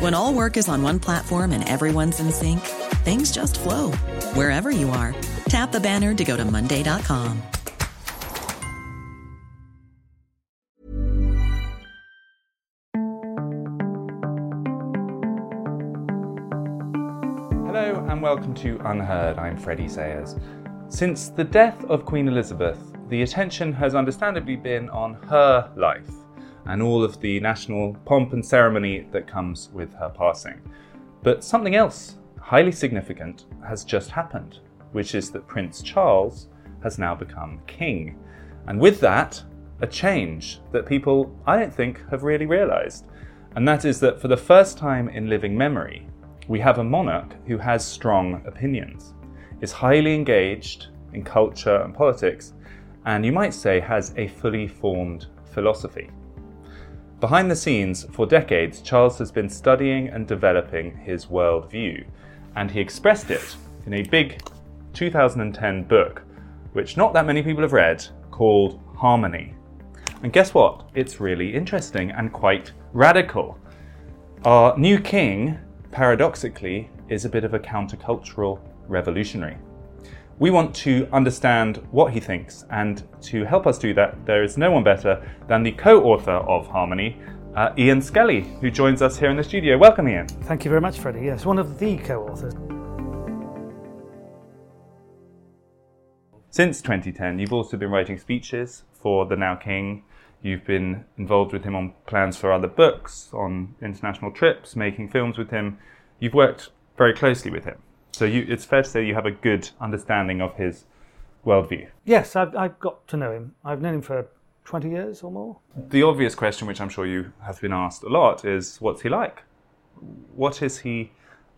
When all work is on one platform and everyone's in sync, things just flow wherever you are. Tap the banner to go to Monday.com. Hello and welcome to UnHerd. I'm Freddie Sayers. Since the death of Queen Elizabeth, the attention has understandably been on her life and all of the national pomp and ceremony that comes with her passing. But something else highly significant has just happened, which is that Prince Charles has now become king. And with that, a change that people, I don't think, have really realised. And that is that for the first time in living memory, we have a monarch who has strong opinions, is highly engaged in culture and politics, and you might say has a fully formed philosophy. Behind the scenes, for decades, Charles has been studying and developing his worldview, and he expressed it in a big 2010 book, which not that many people have read, called Harmony. And guess what? It's really interesting and quite radical. Our new king paradoxically, is a bit of a countercultural revolutionary. We want to understand what he thinks, and to help us do that, there is no one better than the co author of Harmony, uh, Ian Skelly, who joins us here in the studio. Welcome, Ian. Thank you very much, Freddie. Yes, one of the co authors. Since 2010, you've also been writing speeches for the now King. You've been involved with him on plans for other books, on international trips, making films with him. You've worked very closely with him. So you, it's fair to say you have a good understanding of his worldview. Yes, I've, I've got to know him. I've known him for 20 years or more. The obvious question, which I'm sure you have been asked a lot, is what's he like? What is he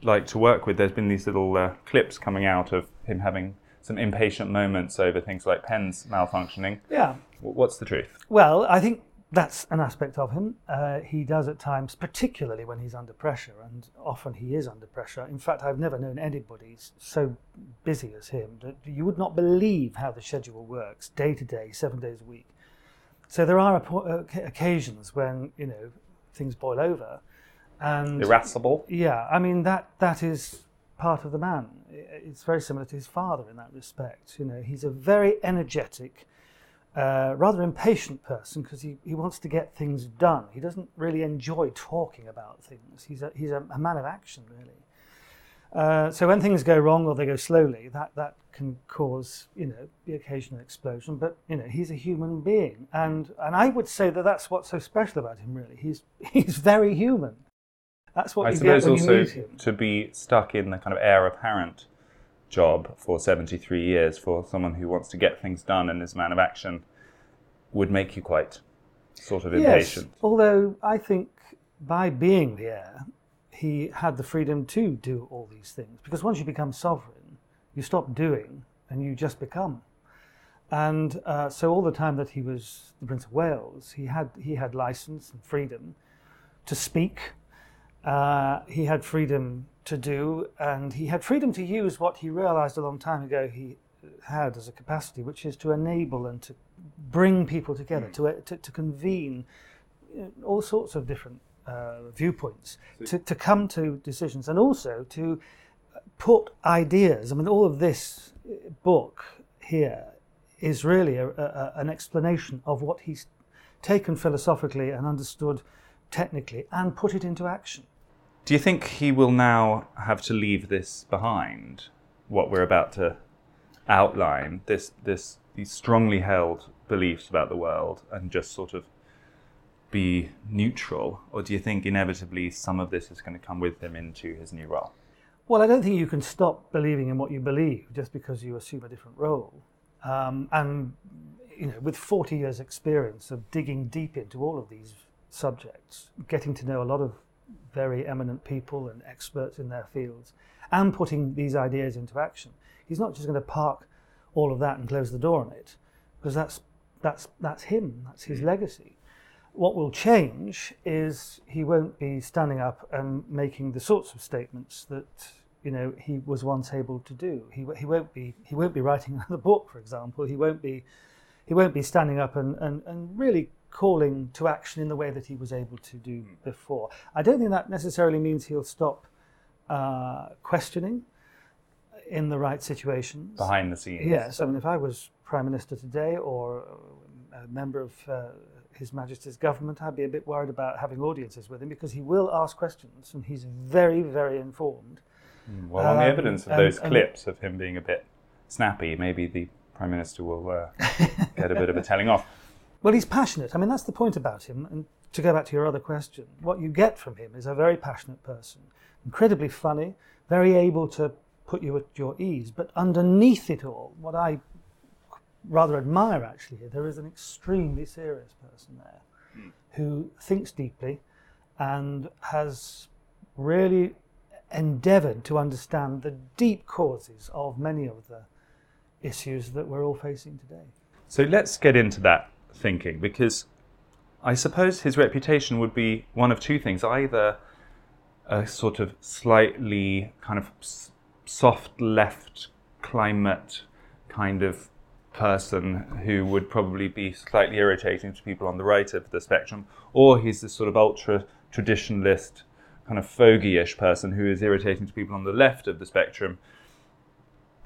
like to work with? There's been these little uh, clips coming out of him having some impatient moments over things like pens malfunctioning. Yeah. What's the truth? Well, I think that's an aspect of him. Uh, he does at times, particularly when he's under pressure, and often he is under pressure. In fact, I've never known anybody so busy as him that you would not believe how the schedule works, day to day, seven days a week. So there are uh, occasions when you know things boil over, and irascible. Yeah, I mean that that is part of the man. It's very similar to his father in that respect. You know, he's a very energetic, uh, rather impatient person because he, he wants to get things done. He doesn't really enjoy talking about things. He's a, he's a, a man of action, really. Uh, so when things go wrong or they go slowly, that, that can cause you know the occasional explosion. But you know he's a human being, and and I would say that that's what's so special about him. Really, he's he's very human. That's what I suppose also you meet him. to be stuck in the kind of heir apparent job for 73 years for someone who wants to get things done and is a man of action would make you quite sort of impatient. Yes, although I think by being the heir, he had the freedom to do all these things. Because once you become sovereign, you stop doing and you just become. And uh, so all the time that he was the Prince of Wales, he had he had license and freedom to speak. Uh, he had freedom to do, and he had freedom to use what he realised a long time ago he had as a capacity, which is to enable and to bring people together, to to, to convene all sorts of different uh, viewpoints, to, to come to decisions, and also to put ideas. I mean, all of this book here is really a, a, an explanation of what he's taken philosophically and understood technically and put it into action. Do you think he will now have to leave this behind? What we're about to outline this this these strongly held beliefs about the world and just sort of be neutral, or do you think inevitably some of this is going to come with him into his new role? Well, I don't think you can stop believing in what you believe just because you assume a different role. Um, and you know, with 40 years' experience of digging deep into all of these subjects, getting to know a lot of very eminent people and experts in their fields, and putting these ideas into action, he's not just going to park all of that and close the door on it, because that's that's that's him, that's his hmm. legacy. What will change is he won't be standing up and making the sorts of statements that you know he was once able to do. He, he won't be he won't be writing another book, for example. He won't be he won't be standing up and, and, and really calling to action in the way that he was able to do before. I don't think that necessarily means he'll stop uh, questioning in the right situations. Behind the scenes. Yes, I mean, if I was Prime Minister today or a member of uh, His Majesty's government, I'd be a bit worried about having audiences with him because he will ask questions and he's very, very informed. Hmm, well, on the Um, evidence of and- those and- clips of him being a bit snappy, maybe the Prime Minister will uh, get a bit of a telling off. Well, he's passionate. I mean, that's the point about him. And to go back to your other question, what you get from him is a very passionate person, incredibly funny, very able to put you at your ease. But underneath it all, what I rather admire actually, there is an extremely serious person there who thinks deeply and has really endeavored to understand the deep causes of many of the issues that we're all facing today. So let's get into that thinking because I suppose his reputation would be one of two things either a sort of slightly kind of soft left climate kind of person who would probably be slightly irritating to people on the right of the spectrum, or he's this sort of ultra traditionalist, kind of fogey-ish person who is irritating to people on the left of the spectrum.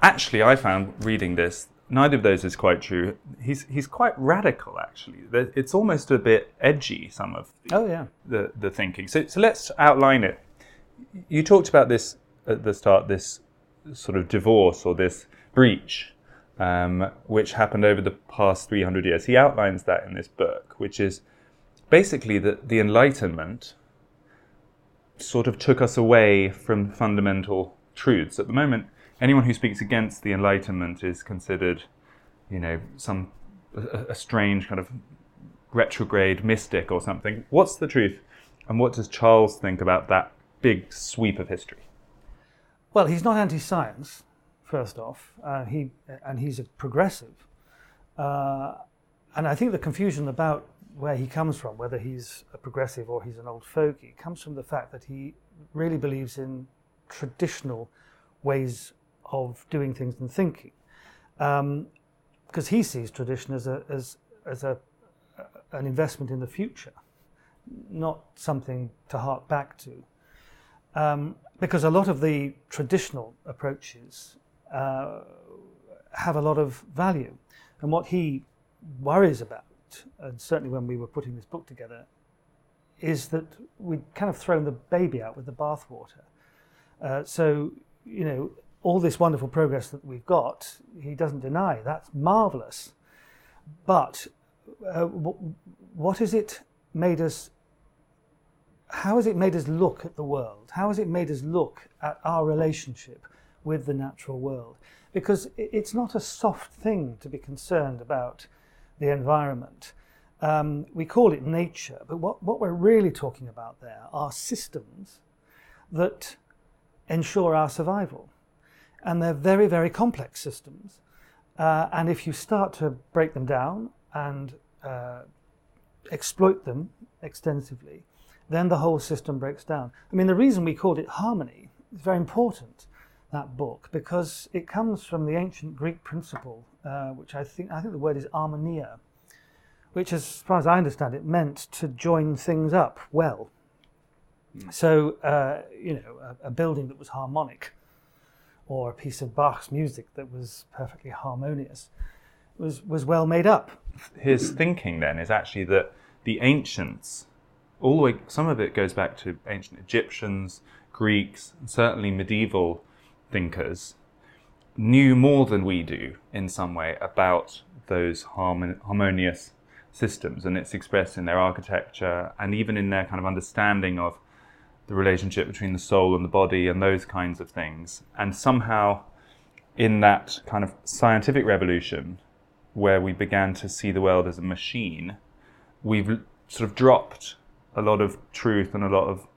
Actually, I found reading this, neither of those is quite true. He's he's quite radical. Actually, it's almost a bit edgy. Some of the, Oh, yeah. the the thinking. So so let's outline it. You talked about this at the start. This sort of divorce or this breach, um, which happened over the past 300 years. He outlines that in this book, which is basically that the Enlightenment sort of took us away from fundamental truths. At the moment, anyone who speaks against the Enlightenment is considered, you know, some a, a strange kind of retrograde mystic or something. What's the truth, and what does Charles think about that big sweep of history? Well, he's not anti-science. First off, uh, he and he's a progressive, uh, and I think the confusion about where he comes from, whether he's a progressive or he's an old fogey, comes from the fact that he really believes in traditional ways of doing things and thinking, because he sees tradition as a as as a an investment in the future, not something to hark back to um, because a lot of the traditional approaches uh, have a lot of value. And what he worries about, and certainly when we were putting this book together, is that we'd kind of thrown the baby out with the bathwater. Uh, so, you know, all this wonderful progress that we've got, he doesn't deny. That's marvelous. But uh, what has it made us how has it made us look at the world? How has it made us look at our relationship with the natural world? Because it's not a soft thing to be concerned about the environment. Um, we call it nature, but what, what we're really talking about there are systems that ensure our survival. And they're very, very complex systems. Uh, and if you start to break them down and uh, exploit them extensively, then the whole system breaks down. I mean, the reason we called it harmony is very important, that book, because it comes from the ancient Greek principle, uh, which I think, I think the word is harmonia, which, as far as I understand it, meant to join things up well. So, uh, you know, a, a building that was harmonic or a piece of Bach's music that was perfectly harmonious was, was well made up. His thinking then is actually that the ancients all the way, some of it goes back to ancient Egyptians, Greeks, and certainly medieval thinkers knew more than we do in some way about those harmon- harmonious systems, and it's expressed in their architecture and even in their kind of understanding of the relationship between the soul and the body and those kinds of things. And somehow, in that kind of scientific revolution, where we began to see the world as a machine, we've sort of dropped a lot of truth and a lot of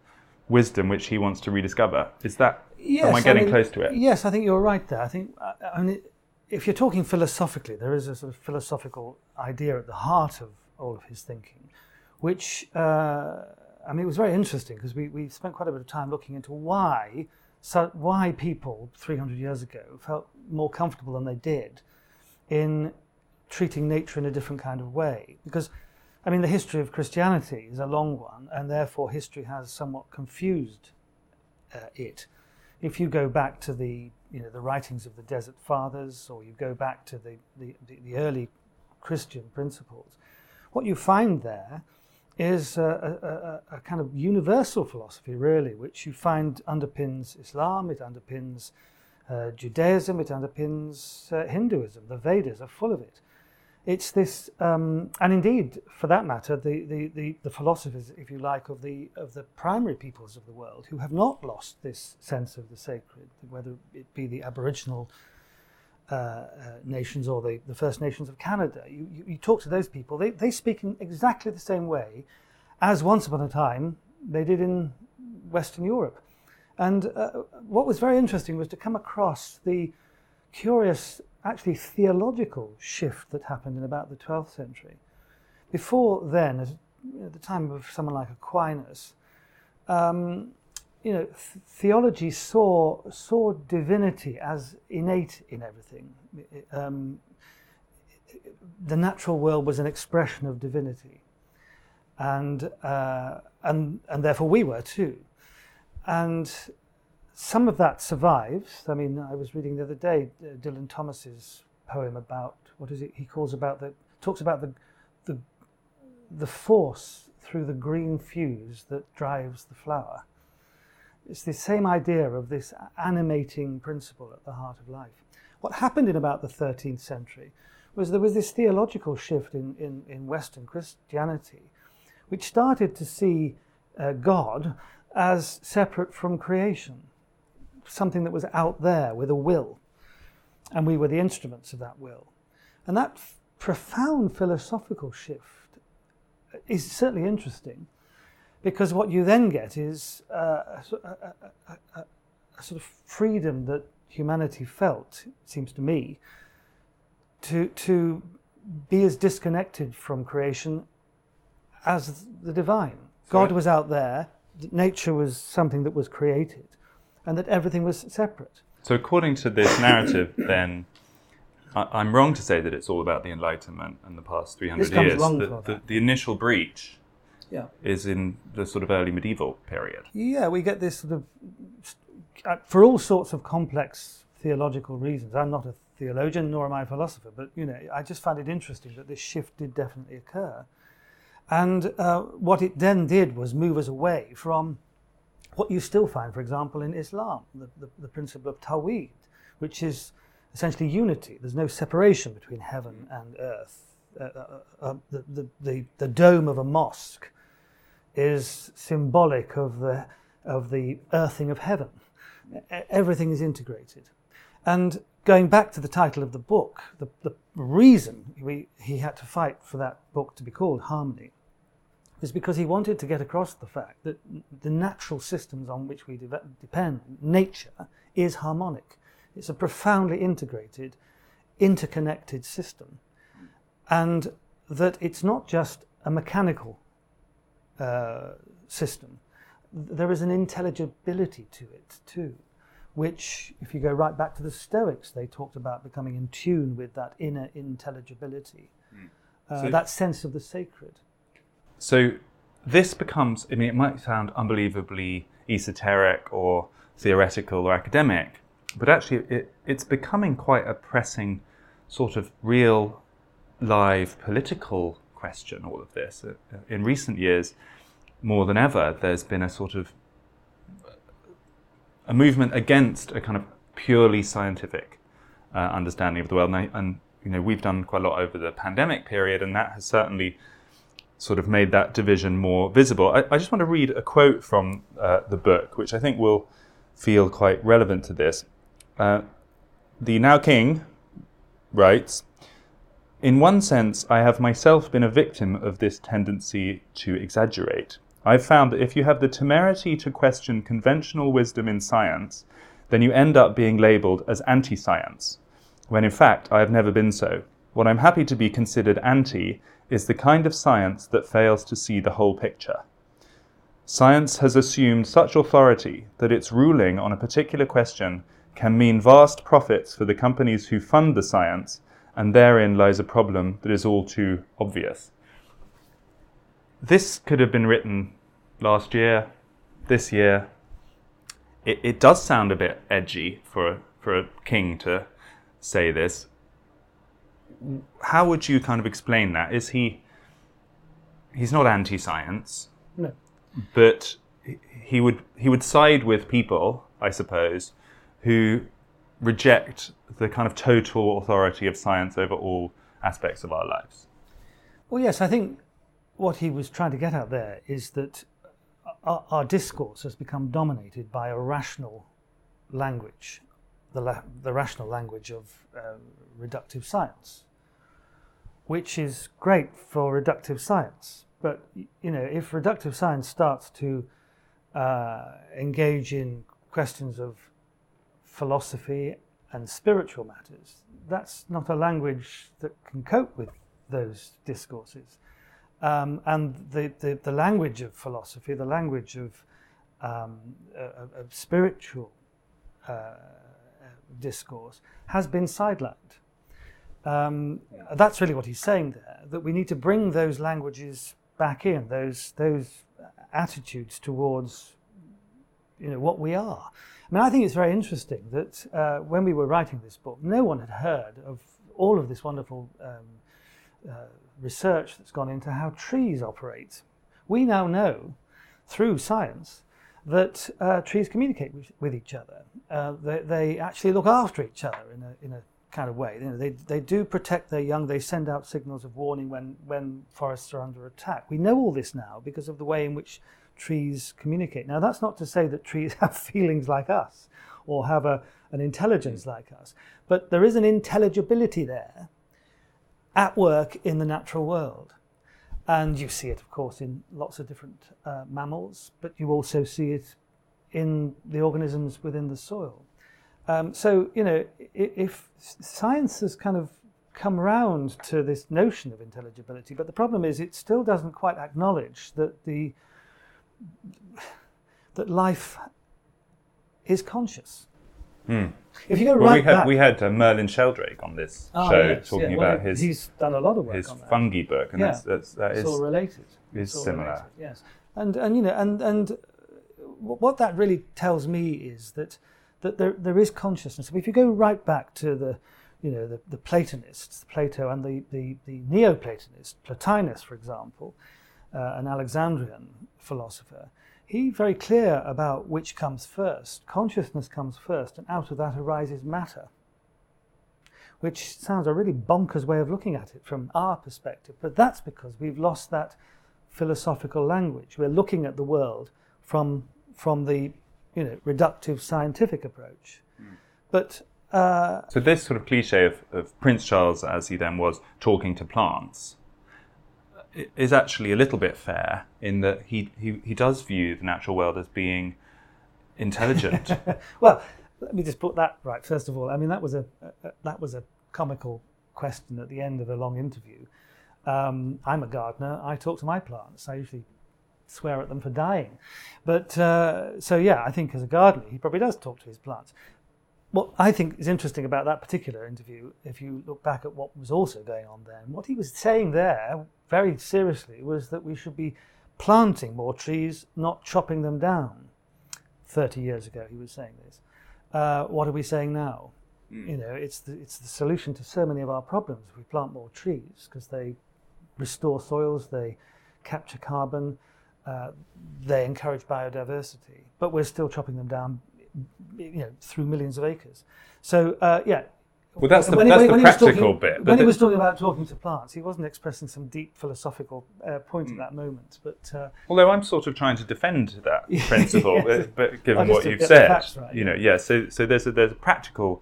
wisdom which he wants to rediscover. Is that Yes, am I getting mean, close to it? Yes, I think you're right there. I think, I mean, if you're talking philosophically, there is a sort of philosophical idea at the heart of all of his thinking, which, uh, I mean, it was very interesting because we, we spent quite a bit of time looking into why, so why people 300 years ago felt more comfortable than they did in treating nature in a different kind of way. Because, I mean, the history of Christianity is a long one, and therefore history has somewhat confused uh, it if you go back to the you know the writings of the Desert Fathers, or you go back to the, the, the early Christian principles, what you find there is a, a, a, kind of universal philosophy, really, which you find underpins Islam, it underpins uh, Judaism, it underpins uh, Hinduism. The Vedas are full of it it's this, um, and indeed, for that matter, the, the, the, the, philosophers, if you like, of the, of the primary peoples of the world who have not lost this sense of the sacred, whether it be the Aboriginal uh, uh, nations or the, the First Nations of Canada. You, you, you, talk to those people, they, they speak in exactly the same way as once upon a time they did in Western Europe. And uh, what was very interesting was to come across the curious actually theological shift that happened in about the 12th century. Before then, at, the time of someone like Aquinas, um, you know, th- theology saw saw divinity as innate in everything. Um, the natural world was an expression of divinity, and uh, and and therefore we were too. And some of that survives. I mean, I was reading the other day uh, Dylan Thomas's poem about what is it he calls about the talks about the the the force through the green fuse that drives the flower. It's the same idea of this animating principle at the heart of life. What happened in about the 13th century was there was this theological shift in, in, in Western Christianity, which started to see uh, God as separate from creation something that was out there with a will, and we were the instruments of that will. And that f- profound philosophical shift is certainly interesting because what you then get is uh, a, a, a, a, sort of freedom that humanity felt, it seems to me, to, to be as disconnected from creation as the divine. God was out there, nature was something that was created and that everything was separate. So, according to this narrative, then I, am wrong to say that it's all about the Enlightenment and the past 300 years. The, the, the, initial breach yeah. is in the sort of early medieval period. Yeah, we get this sort of, uh, for all sorts of complex theological reasons. I'm not a theologian nor am I a philosopher, but you know, I just find it interesting that this shift did definitely occur. And uh, what it then did was move us away from what you still find, for example, in Islam, the, the, the principle of Tawhid, which is essentially unity. There's no separation between heaven and earth. Uh, uh, the, the, the, the, dome of a mosque is symbolic of the, of the earthing of heaven. Everything is integrated. And going back to the title of the book, the, the reason we, he had to fight for that book to be called Harmony is because he wanted to get across the fact that the natural systems on which we de- depend, nature, is harmonic. It's a profoundly integrated, interconnected system. And that it's not just a mechanical uh, system, there is an intelligibility to it too, which, if you go right back to the Stoics, they talked about becoming in tune with that inner intelligibility, mm. uh, so that sense of the sacred. So this becomes, I mean, it might sound unbelievably esoteric or theoretical or academic, but actually it, it's becoming quite a pressing sort of real live political question, all of this. Uh, in recent years, more than ever, there's been a sort of a movement against a kind of purely scientific uh, understanding of the world. And, I, and, you know, we've done quite a lot over the pandemic period, and that has certainly sort of made that division more visible. I, I just want to read a quote from uh, the book, which I think will feel quite relevant to this. Uh, the now king writes, in one sense, I have myself been a victim of this tendency to exaggerate. I've found that if you have the temerity to question conventional wisdom in science, then you end up being labeled as anti science, when in fact I have never been so. What I'm happy to be considered anti is the kind of science that fails to see the whole picture. Science has assumed such authority that its ruling on a particular question can mean vast profits for the companies who fund the science, and therein lies a problem that is all too obvious. This could have been written last year, this year. It, it does sound a bit edgy for a, for a king to say this. How would you kind of explain that? Is he he's not anti-science, No. but he would he would side with people, I suppose, who reject the kind of total authority of science over all aspects of our lives. Well, yes, I think what he was trying to get at there is that our, our discourse has become dominated by a rational language, the, la- the rational language of uh, reductive science, which is great for reductive science. But you know, if reductive science starts to uh, engage in questions of philosophy and spiritual matters, that's not a language that can cope with those discourses. Um, and the, the, the language of philosophy, the language of, um, of, of spiritual uh, discourse, has been sidelined. Um, that's really what he's saying there. That we need to bring those languages back in, those those attitudes towards, you know, what we are. I mean, I think it's very interesting that uh, when we were writing this book, no one had heard of all of this wonderful um, uh, research that's gone into how trees operate. We now know through science that uh, trees communicate with, with each other. Uh, they, they, actually look after each other in a, in a kind of way. You know, they, they do protect their young, they send out signals of warning when, when forests are under attack. We know all this now because of the way in which trees communicate. Now, that's not to say that trees have feelings like us or have a, an intelligence like us, but there is an intelligibility there at work in the natural world. And you see it, of course, in lots of different uh, mammals, but you also see it in the organisms within the soil. Um, so, you know, if science has kind of come around to this notion of intelligibility, but the problem is it still doesn't quite acknowledge that the that life is conscious. Hmm. If you go Well, right we had back, we had uh, Merlin Sheldrake on this Ah, show yes, talking yeah. Well, about his he's done a lot of work his on that. fungi book, and Yeah. that's, that's that it's is all related. is It's all similar. related, yes, and and you know, and and what that really tells me is that that there there is consciousness. If you go right back to the you know the, the Platonists, Plato and the the, the Neoplatonist Plotinus, for example, uh, an Alexandrian philosopher, he very clear about which comes first. Consciousness comes first, and out of that arises matter which sounds a really bonkers way of looking at it from our perspective. But that's because we've lost that philosophical language. We're looking at the world from from the you know reductive scientific approach. But uh, So this sort of cliche of, of Prince Charles, as he then was, talking to plants, is actually a little bit fair in that he, he, he does view the natural world as being intelligent. well, let me just put that right. First of all, I mean that was a, a that was a comical question at the end of a long interview. Um, I'm a gardener. I talk to my plants. I usually swear at them for dying, but uh, so yeah, I think as a gardener, he probably does talk to his plants. What I think is interesting about that particular interview, if you look back at what was also going on there, and what he was saying there, very seriously, was that we should be planting more trees, not chopping them down. 30 years ago, he was saying this. Uh, what are we saying now? You know, it's the, it's the solution to so many of our problems. We plant more trees because they restore soils, they capture carbon, Uh, they encourage biodiversity, but we're still chopping them down, you know, through millions of acres. So uh, yeah, well, that's the, when, that's when, the when practical talking, bit. When he was talking about talking to plants, he wasn't expressing some deep philosophical uh, point at that moment. But uh, although I'm sort of trying to defend that principle, Yes. but, given what you've said, right, you know, yeah. So, so there's a there's a practical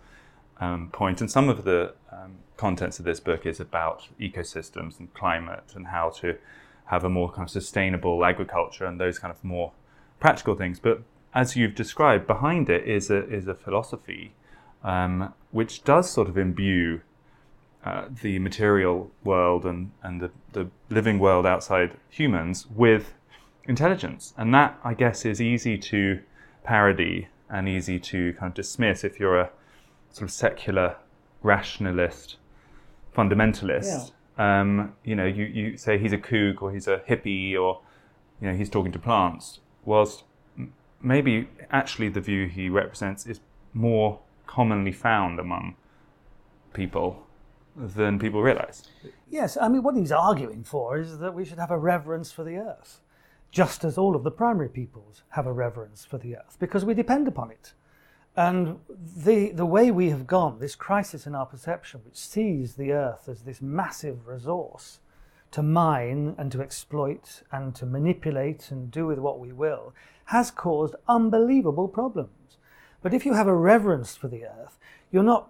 um, point, and some of the um, contents of this book is about ecosystems and climate and how to have a more kind of sustainable agriculture and those kind of more practical things. But as you've described, behind it is a is a philosophy um, which does sort of imbue uh, the material world and, and the, the living world outside humans with intelligence. And that, I guess, is easy to parody and easy to kind of dismiss if you're a sort of secular rationalist, fundamentalist. Um, you know, you, you say he's a kook or he's a hippie or, you know, he's talking to plants. Whilst maybe actually the view he represents is more commonly found among people than people realize. yes, I mean, what he's arguing for is that we should have a reverence for the earth, just as all of the primary peoples have a reverence for the earth, because we depend upon it. And the, the way we have gone, this crisis in our perception, which sees the earth as this massive resource to mine and to exploit and to manipulate and do with what we will, has caused unbelievable problems. But if you have a reverence for the earth, you're not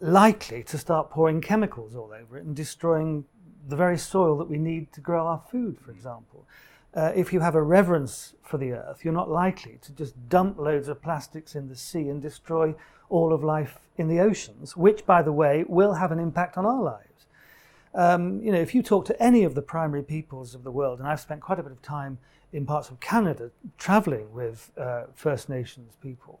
likely to start pouring chemicals all over it and destroying the very soil that we need to grow our food, for example. Uh, if you have a reverence for the earth, you're not likely to just dump loads of plastics in the sea and destroy all of life in the oceans, which, by the way, will have an impact on our lives. Um, you know, if you talk to any of the primary peoples of the world, and I've spent quite a bit of time in parts of Canada traveling with uh, First Nations people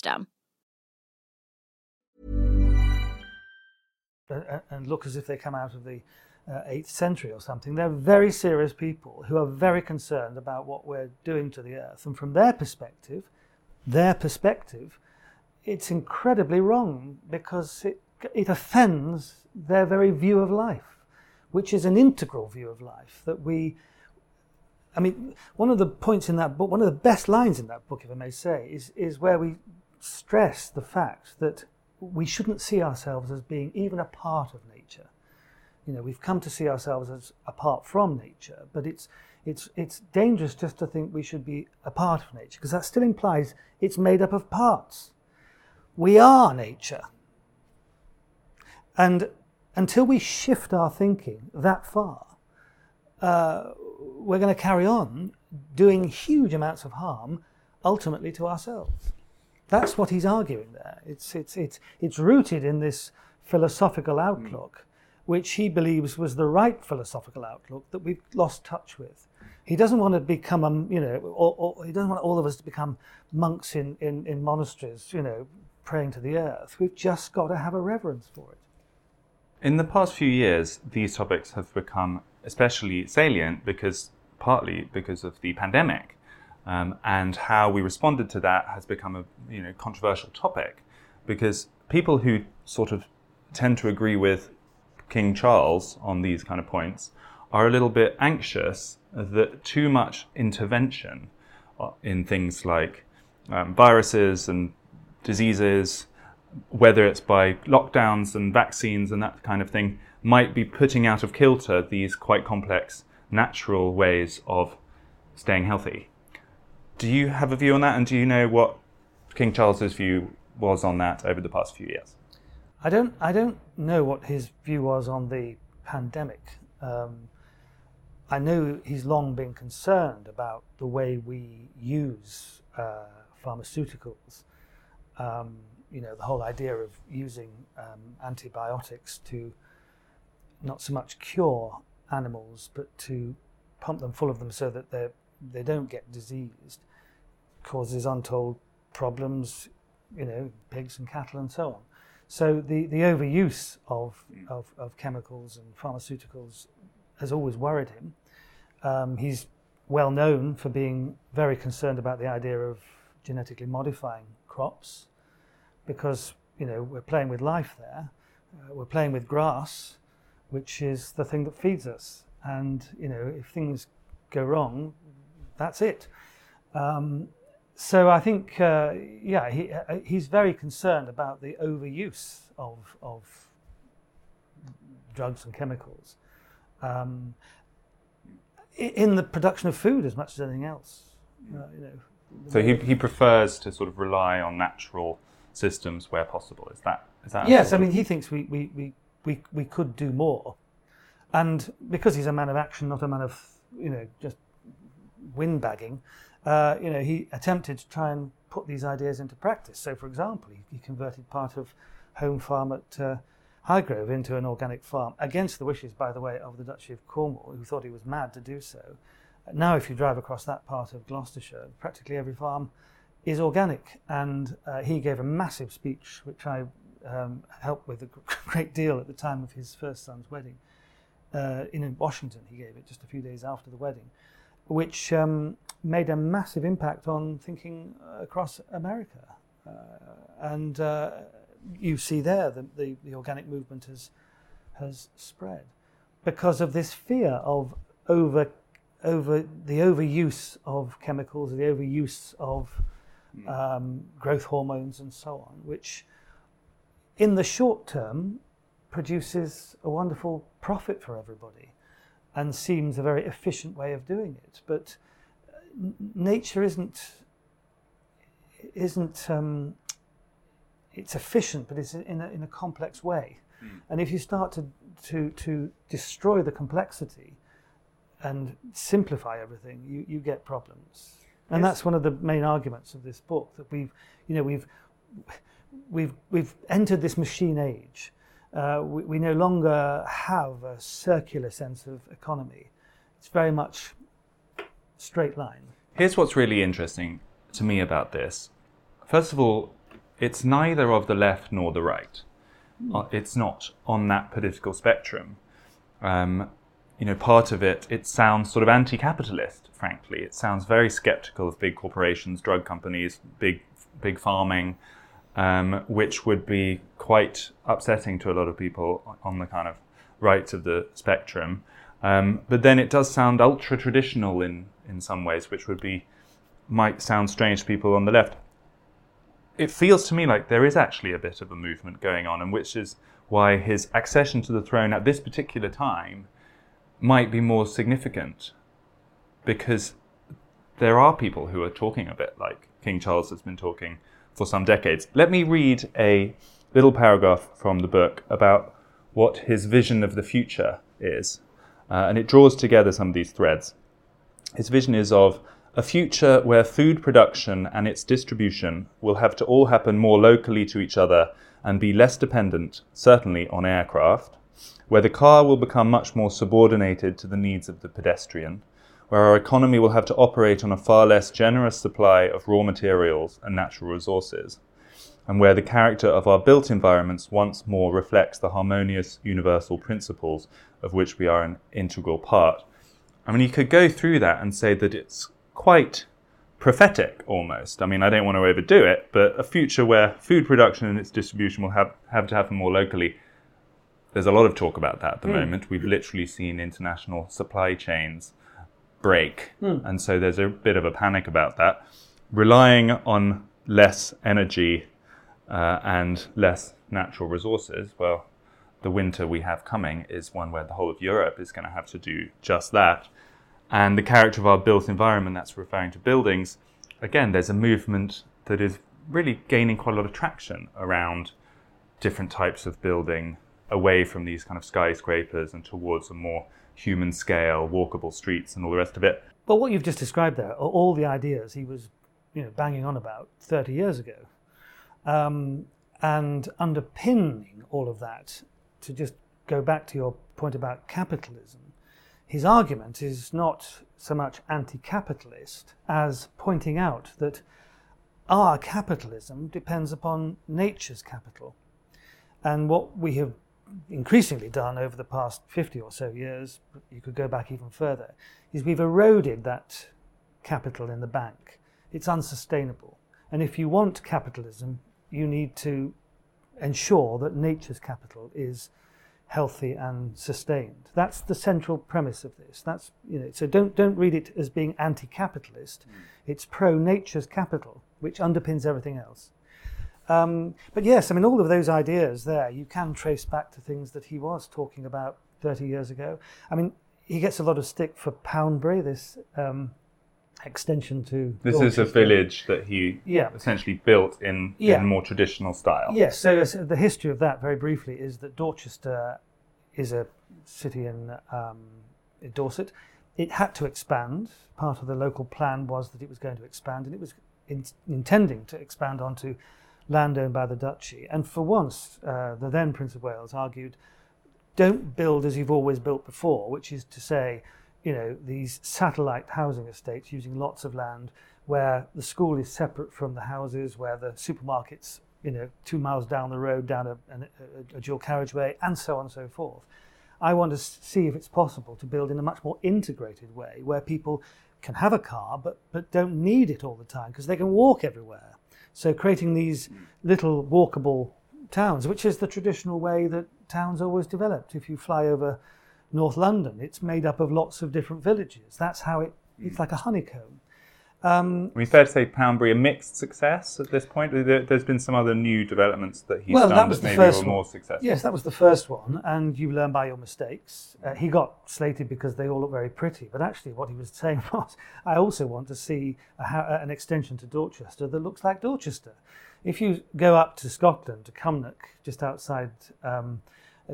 Uh, and look as if they come out of the uh, 8th century or something. They're very serious people who are very concerned about what we're doing to the earth. And from their perspective, their perspective, it's incredibly wrong because it, it offends their very view of life, which is an integral view of life that we I mean, one of the points in that book, one of the best lines in that book, if I may say, is, is where we stress the fact that we shouldn't see ourselves as being even a part of nature. You know, we've come to see ourselves as apart from nature, but it's, it's, it's dangerous just to think we should be a part of nature, because that still implies it's made up of parts. We are nature. And until we shift our thinking that far, uh, we're going to carry on doing huge amounts of harm ultimately to ourselves. That's what he's arguing there. It's, it's, it's, it's rooted in this philosophical outlook, which he believes was the right philosophical outlook that we've lost touch with. He doesn't want to become, a, you know, or, or he doesn't want all of us to become monks in, in, in monasteries, you know, praying to the earth. We've just got to have a reverence for it. In the past few years, these topics have become especially salient because partly because of the pandemic. Um, and how we responded to that has become a you know controversial topic because people who sort of tend to agree with King Charles on these kind of points are a little bit anxious that too much intervention uh, in things like um, viruses and diseases, whether it's by lockdowns and vaccines and that kind of thing, might be putting out of kilter these quite complex natural ways of staying healthy. Do you have a view on that, and do you know what King Charles's view was on that over the past few years? I don't. I don't know what his view was on the pandemic. Um, I know he's long been concerned about the way we use uh, pharmaceuticals. Um, you know, the whole idea of using um, antibiotics to not so much cure animals, but to pump them full of them so that they they don't get diseased, causes untold problems, you know, pigs and cattle and so on. So the, the overuse of, of, of chemicals and pharmaceuticals has always worried him. Um, he's well known for being very concerned about the idea of genetically modifying crops because you know we're playing with life there. Uh, we're playing with grass, which is the thing that feeds us. And you know, if things go wrong, that's it. Um, so I think, uh, yeah, he, uh, he's very concerned about the overuse of, of drugs and chemicals um, in the production of food as much as anything else. Uh, you know, so he, he prefers to sort of rely on natural systems where possible. Is that is that? Yes, I mean he thinks we, we, we, we, we could do more, and because he's a man of action, not a man of you know just windbagging, uh, you know he attempted to try and put these ideas into practice. So, for example, he, he converted part of home farm at uh, Highgrove into an organic farm against the wishes, by the way, of the Duchy of Cornwall, who thought he was mad to do so. Now, if you drive across that part of Gloucestershire, practically every farm is organic. And uh, he gave a massive speech, which I um, helped with a great deal at the time of his first son's wedding. Uh, in Washington, he gave it just a few days after the wedding, which um, made a massive impact on thinking across America. Uh, and uh, you see there the, the, the, organic movement has, has spread because of this fear of over, over the overuse of chemicals, the overuse of Hmm. um, growth hormones, and so on, which in the short term produces a wonderful profit for everybody and seems a very efficient way of doing it. But uh, nature isn't isn't um, it's efficient, but it's in a, in a complex way. Mm. And if you start to, to to destroy the complexity and simplify everything, you, you get problems. And yes. that's one of the main arguments of this book that we've, you know, we've, we've, we've entered this machine age. Uh, we, we no longer have a circular sense of economy. It's very much straight line. Here's what's really interesting to me about this. First of all, it's neither of the left nor the right. Mm. It's not on that political spectrum. Um, you know, part of it, it sounds sort of anti-capitalist, frankly. It sounds very skeptical of big corporations, drug companies, big, big farming, um, which would be quite upsetting to a lot of people on the kind of right of the spectrum. Um, but then it does sound ultra traditional in, in some ways, which would be might sound strange to people on the left. It feels to me like there is actually a bit of a movement going on, and which is why his accession to the throne at this particular time might be more significant, because there are people who are talking a bit like King Charles has been talking for some decades. Let me read a little paragraph from the book about what his vision of the future is, uh, and it draws together some of these threads. His vision is of a future where food production and its distribution will have to all happen more locally to each other and be less dependent, certainly, on aircraft, where the car will become much more subordinated to the needs of the pedestrian, where our economy will have to operate on a far less generous supply of raw materials and natural resources, and where the character of our built environments once more reflects the harmonious universal principles of which we are an integral part. I mean, you could go through that and say that it's quite prophetic almost. I mean, I don't want to overdo it, but a future where food production and its distribution will have, have to happen more locally. There's a lot of talk about that at the mm. moment. We've literally seen international supply chains break, mm. and so there's a bit of a panic about that. Relying on less energy uh, and less natural resources, well, the winter we have coming is one where the whole of Europe is going to have to do just that. And the character of our built environment, that's referring to buildings, again, there's a movement that is really gaining quite a lot of traction around different types of building away from these kind of skyscrapers and towards a more human scale, walkable streets and all the rest of it. But what you've just described there are all the ideas he was you know, banging on about 30 years ago. Um, and underpinning all of that, to just go back to your point about capitalism, his argument is not so much anti capitalist as pointing out that our capitalism depends upon nature's capital. And what we have increasingly done over the past 50 or so years, you could go back even further, is we've eroded that capital in the bank. It's unsustainable. And if you want capitalism, you need to ensure that nature's capital is healthy and sustained. That's the central premise of this. That's you know, so don't don't read it as being anti-capitalist. Mm. It's pro-nature's capital, which underpins everything else. Um, but yes, I mean all of those ideas there you can trace back to things that he was talking about 30 years ago. I mean he gets a lot of stick for Poundbury, this um, extension to. This is a village that he yeah. essentially built in, yeah. in more traditional style. Yes, so, so, the history of that, very briefly, is that Dorchester is a city in, um, in Dorset. It had to expand. Part of the local plan was that it was going to expand, and it was in, intending to expand onto land owned by the duchy. And for once, uh, the then Prince of Wales argued, don't build as you've always built before, which is to say, you know, these satellite housing estates using lots of land where the school is separate from the houses, where the supermarkets, you know, two miles down the road, down a, a, a dual carriageway, and so on and so forth. I want to see if it's possible to build in a much more integrated way where people can have a car but, but don't need it all the time because they can walk everywhere. So creating these little walkable towns, which is the traditional way that towns always developed. If you fly over North London. It's made up of lots of different villages. That's how it, it's mm. like a honeycomb. Um, I mean, fair to say Poundbury a mixed success at this point. There, has been some other new developments that he's well, done that, was that maybe were more successful. Yes, that was the first one, and you learn by your mistakes. Uh, he got slated because they all look very pretty, but actually, what he was saying was, I also want to see a, an extension to Dorchester that looks like Dorchester. If you go up to Scotland, to Cumnock, just outside. Um,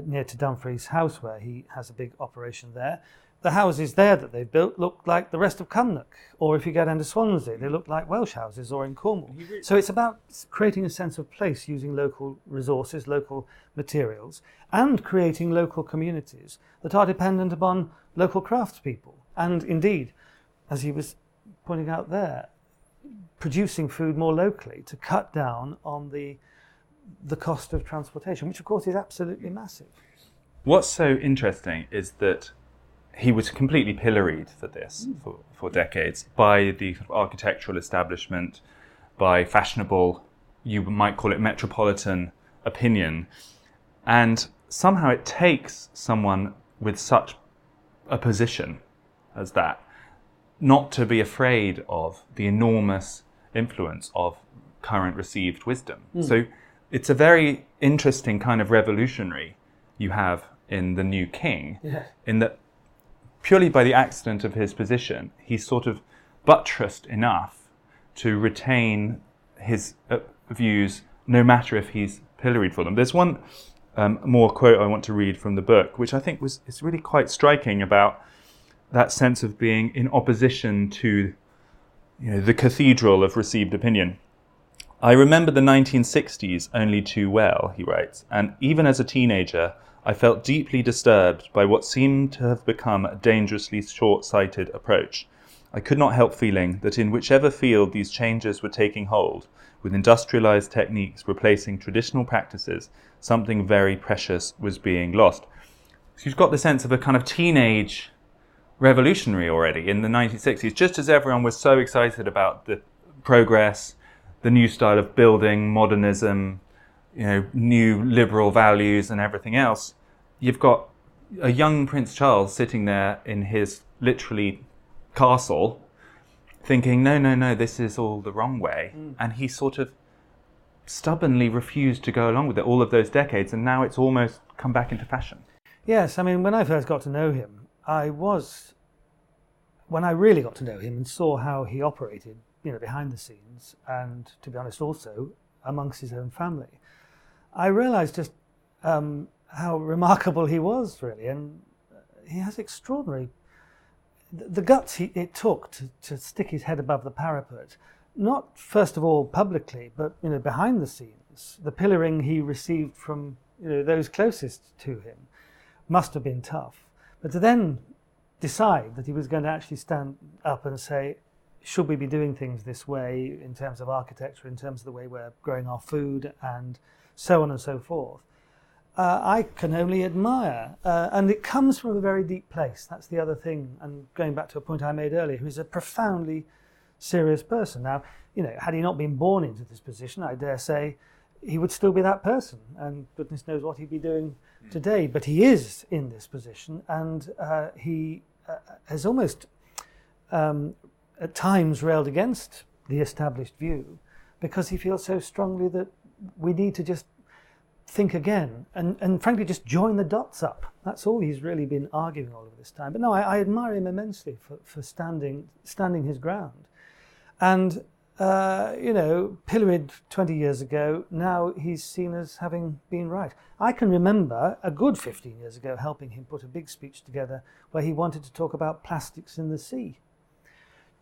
near to Dumfries House, where he has a big operation there. The houses there that they've built look like the rest of Cumnock, or if you go down to Swansea, they look like Welsh houses or in Cornwall. So it's about creating a sense of place using local resources, local materials, and creating local communities that are dependent upon local craftspeople. And indeed, as he was pointing out there, producing food more locally to cut down on the the cost of transportation, which of course is absolutely massive. What's so interesting is that he was completely pilloried for this mm. for, for decades by the architectural establishment, by fashionable, you might call it metropolitan opinion. And somehow it takes someone with such a position as that, not to be afraid of the enormous influence of current received wisdom. So it's a very interesting kind of revolutionary you have in the new king, in that purely by the accident of his position, he's sort of buttressed enough to retain his uh, views no matter if he's pilloried for them. There's one um, more quote I want to read from the book, which I think was is really quite striking about that sense of being in opposition to you know, the cathedral of received opinion. I remember the 1960s only too well, he writes, and even as a teenager, I felt deeply disturbed by what seemed to have become a dangerously short sighted approach. I could not help feeling that in whichever field these changes were taking hold, with industrialized techniques replacing traditional practices, something very precious was being lost. So you've got the sense of a kind of teenage revolutionary already in the 1960s, just as everyone was so excited about the progress, the new style of building, modernism, you know, new liberal values and everything else. You've got a young Prince Charles sitting there in his literally castle thinking, no, no, no, this is all the wrong way. And he sort of stubbornly refused to go along with it all of those decades, and now it's almost come back into fashion. Yes, I mean, when I first got to know him, I was, when I really got to know him and saw how he operated, you know, behind the scenes, and to be honest, also amongst his own family, I realized just um, how remarkable he was, really. And uh, he has extraordinary, the the guts he, it took to, to stick his head above the parapet, not first of all publicly, but, you know, behind the scenes. The pillaring he received from, you know, those closest to him must have been tough. But to then decide that he was going to actually stand up and say, should we be doing things this way in terms of architecture, in terms of the way we're growing our food, and so on and so forth, uh, I can only admire. Uh, and it comes from a very deep place. That's the other thing. And going back to a point I made earlier, who's a profoundly serious person. Now, you know, had he not been born into this position, I dare say he would still be that person, and goodness knows what he'd be doing today. But he is in this position, and uh, he uh, has almost um, at times railed against the established view because he feels so strongly that we need to just think again and, and frankly just join the dots up. That's all he's really been arguing all of this time. But no, I, I admire him immensely for, for standing standing his ground. And uh, you know, pilloried 20 years ago, now he's seen as having been right. I can remember a good 15 years ago helping him put a big speech together where he wanted to talk about plastics in the sea.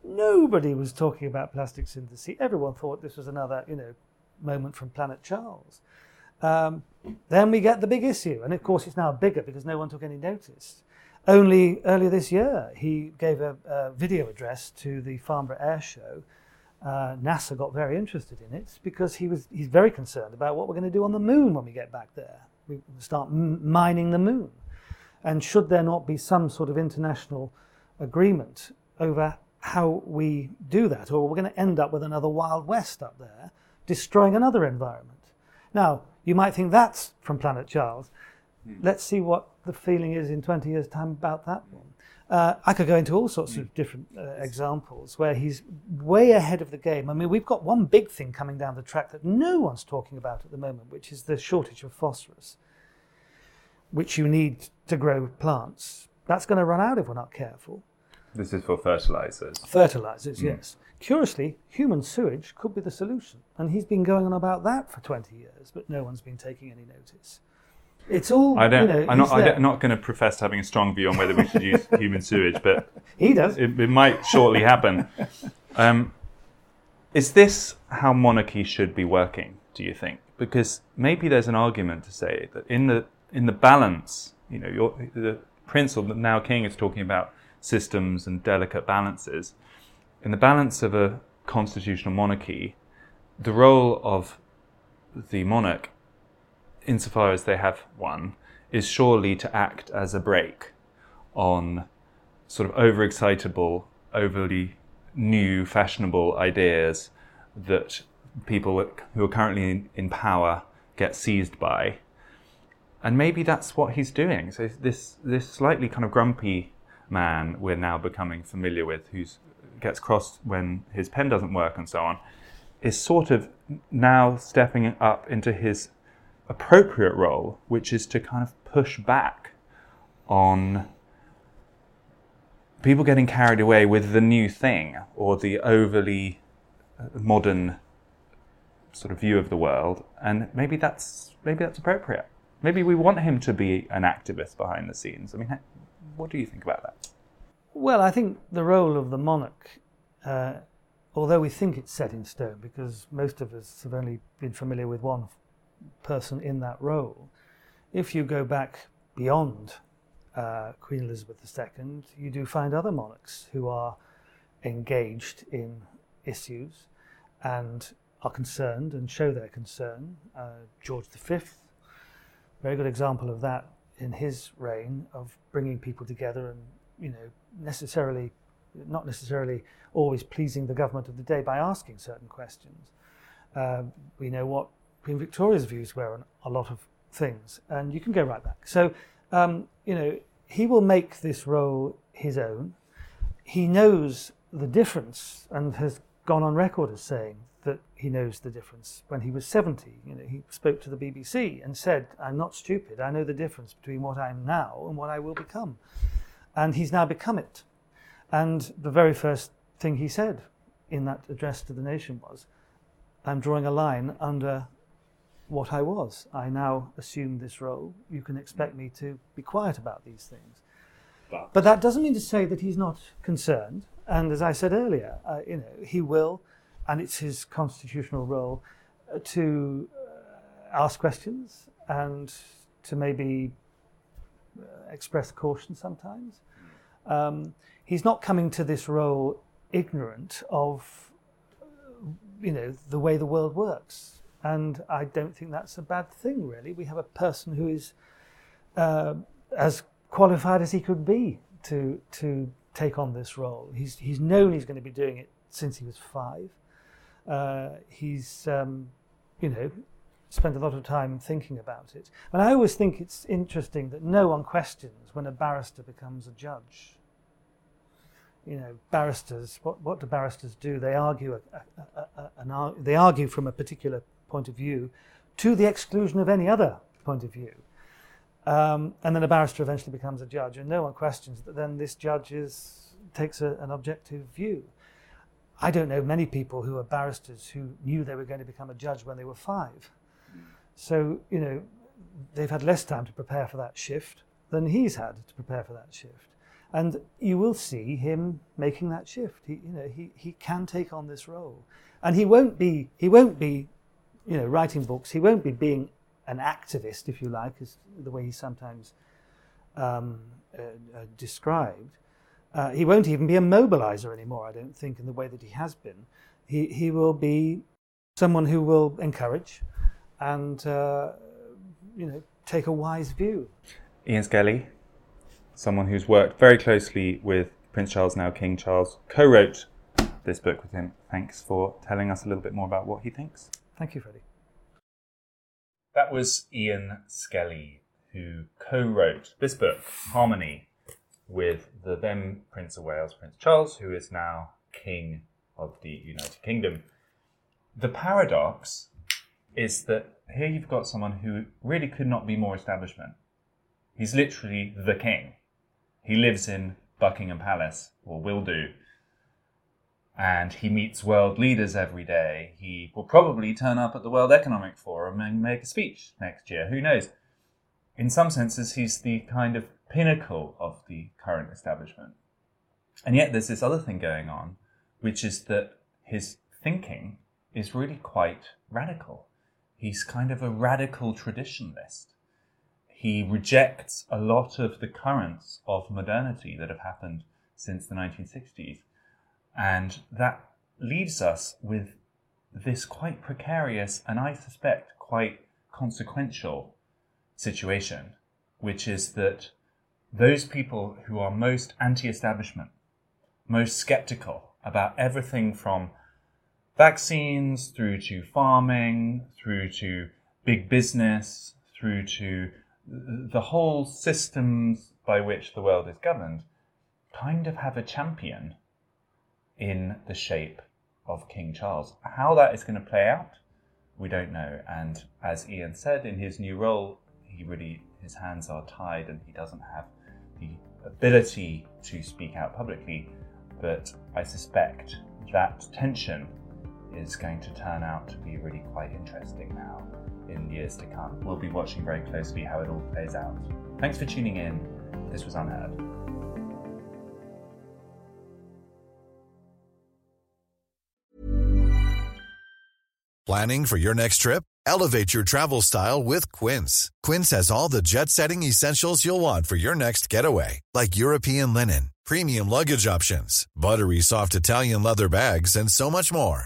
Nobody was talking about plastics in the sea. Everyone thought this was another, you know, moment from Planet Charles. Um, then we get the big issue, and of course it's now bigger because no one took any notice. Only earlier this year, he gave a, a video address to the Farnborough Air Show. Uh, NASA got very interested in it because he was he's very concerned about what we're going to do on the moon when we get back there. We start m- mining the moon, and should there not be some sort of international agreement over how we do that, or we're going to end up with another Wild West up there, destroying another environment. Now, you might think that's from Planet Charles. Let's see what the feeling is in 20 years' time about that one. Uh, I could go into all sorts of different uh, examples where he's way ahead of the game. I mean, we've got one big thing coming down the track that no one's talking about at the moment, which is the shortage of phosphorus, which you need to grow plants. That's going to run out if we're not careful. This is for fertilizers. Fertilizers, yes. Curiously, human sewage could be the solution. And he's been going on about that for 20 years, but no one's been taking any notice. It's all, I don't. you know, I'm not. I there. don't, not going to profess having a strong view on whether we should use human sewage, but He does. it, it might shortly happen. Um, is this how monarchy should be working? Do you think? Because maybe there's an argument to say that in the in the balance, you know, your, the prince or the now king is talking about systems and delicate balances. In the balance of a constitutional monarchy, the role of the monarch, insofar as they have one, is surely to act as a brake on sort of overexcitable, overly new, fashionable ideas that people who are currently in, power get seized by. And maybe that's what he's doing. So this this slightly kind of grumpy man we're now becoming familiar with, who gets crossed when his pen doesn't work and so on, is sort of now stepping up into his appropriate role, which is to kind of push back on people getting carried away with the new thing or the overly uh, modern sort of view of the world, and maybe that's maybe that's appropriate. Maybe we want him to be an activist behind the scenes. I mean, what do you think about that? Well, I think the role of the monarch, uh, although we think it's set in stone, because most of us have only been familiar with one person in that role, if you go back beyond uh, Queen Elizabeth II, you do find other monarchs who are engaged in issues and are concerned and show their concern. Uh, George V, very good example of that in his reign of bringing people together and you know necessarily not necessarily always pleasing the government of the day by asking certain questions. Uh, we know what Queen Victoria's views were on a lot of things, and you can go right back. So um, you know, he will make this role his own. He knows the difference and has gone on record as saying that he knows the difference. When he was 70, you know, he spoke to the BBC and said, I'm not stupid. I know the difference between what I am now and what I will become. And he's now become it. And the very first thing he said in that address to the nation was, I'm drawing a line under what I was. I now assume this role. You can expect me to be quiet about these things. But, but that doesn't mean to say that he's not concerned. And as I said earlier, uh, you know, he will, and it's his constitutional role uh, to uh, ask questions and to maybe express caution sometimes. Um, he's not coming to this role ignorant of, you know, the way the world works and I don't think that's a bad thing, really. We have a person who is uh, as qualified as he could be to, to take on this role. He's, he's known he's going to be doing it since he was five. Uh, he's, um, you know, spent a lot of time thinking about it. And I always think it's interesting that no one questions when a barrister becomes a judge you know, barristers, what, what do barristers do? They argue, a, a, a, an, they argue from a particular point of view to the exclusion of any other point of view. Um, and then a barrister eventually becomes a judge, and no one questions that then this judge is, takes an objective view. I don't know many people who are barristers who knew they were going to become a judge when they were five. So, you know, they've had less time to prepare for that shift than he's had to prepare for that shift. And you will see him making that shift. He, you know, he, he can take on this role. And he won't be, he won't be you know, writing books. He won't be being an activist, if you like, as the way he's sometimes um, uh, uh, described. Uh, he won't even be a mobilizer anymore, I don't think, in the way that he has been. He, he will be someone who will encourage and, uh, you know, take a wise view. Ian Skelly, someone who's worked very closely with Prince Charles, now King Charles, co wrote this book with him. Thanks for telling us a little bit more about what he thinks. Thank you, Freddie. That was Ian Skelly, who co wrote this book, Harmony, with the then Prince of Wales, Prince Charles, who is now King of the United Kingdom. The paradox is that here you've got someone who really could not be more establishment. He's literally the king. He lives in Buckingham Palace, or will do, and he meets world leaders every day. He will probably turn up at the World Economic Forum and make a speech next year. Who knows? In some senses, he's the kind of pinnacle of the current establishment. And yet, there's this other thing going on, which is that his thinking is really quite radical. He's kind of a radical traditionalist. He rejects a lot of the currents of modernity that have happened since the 1960s and that leaves us with this quite precarious and I suspect quite consequential situation, which is that those people who are most anti establishment, most skeptical about everything from vaccines through to farming, through to big business, through to the whole systems by which the world is governed, kind of have a champion in the shape of King Charles. How that is going to play out, we don't know. And as Ian said, in his new role, he really his hands are tied and he doesn't have the ability to speak out publicly. But I suspect that tension is going to turn out to be really quite interesting now in years to come. We'll be watching very closely how it all plays out. Thanks for tuning in. This was UnHerd. Planning for your next trip? Elevate your travel style with Quince. Quince has all the jet setting essentials you'll want for your next getaway, like European linen, premium luggage options, buttery soft Italian leather bags, and so much more.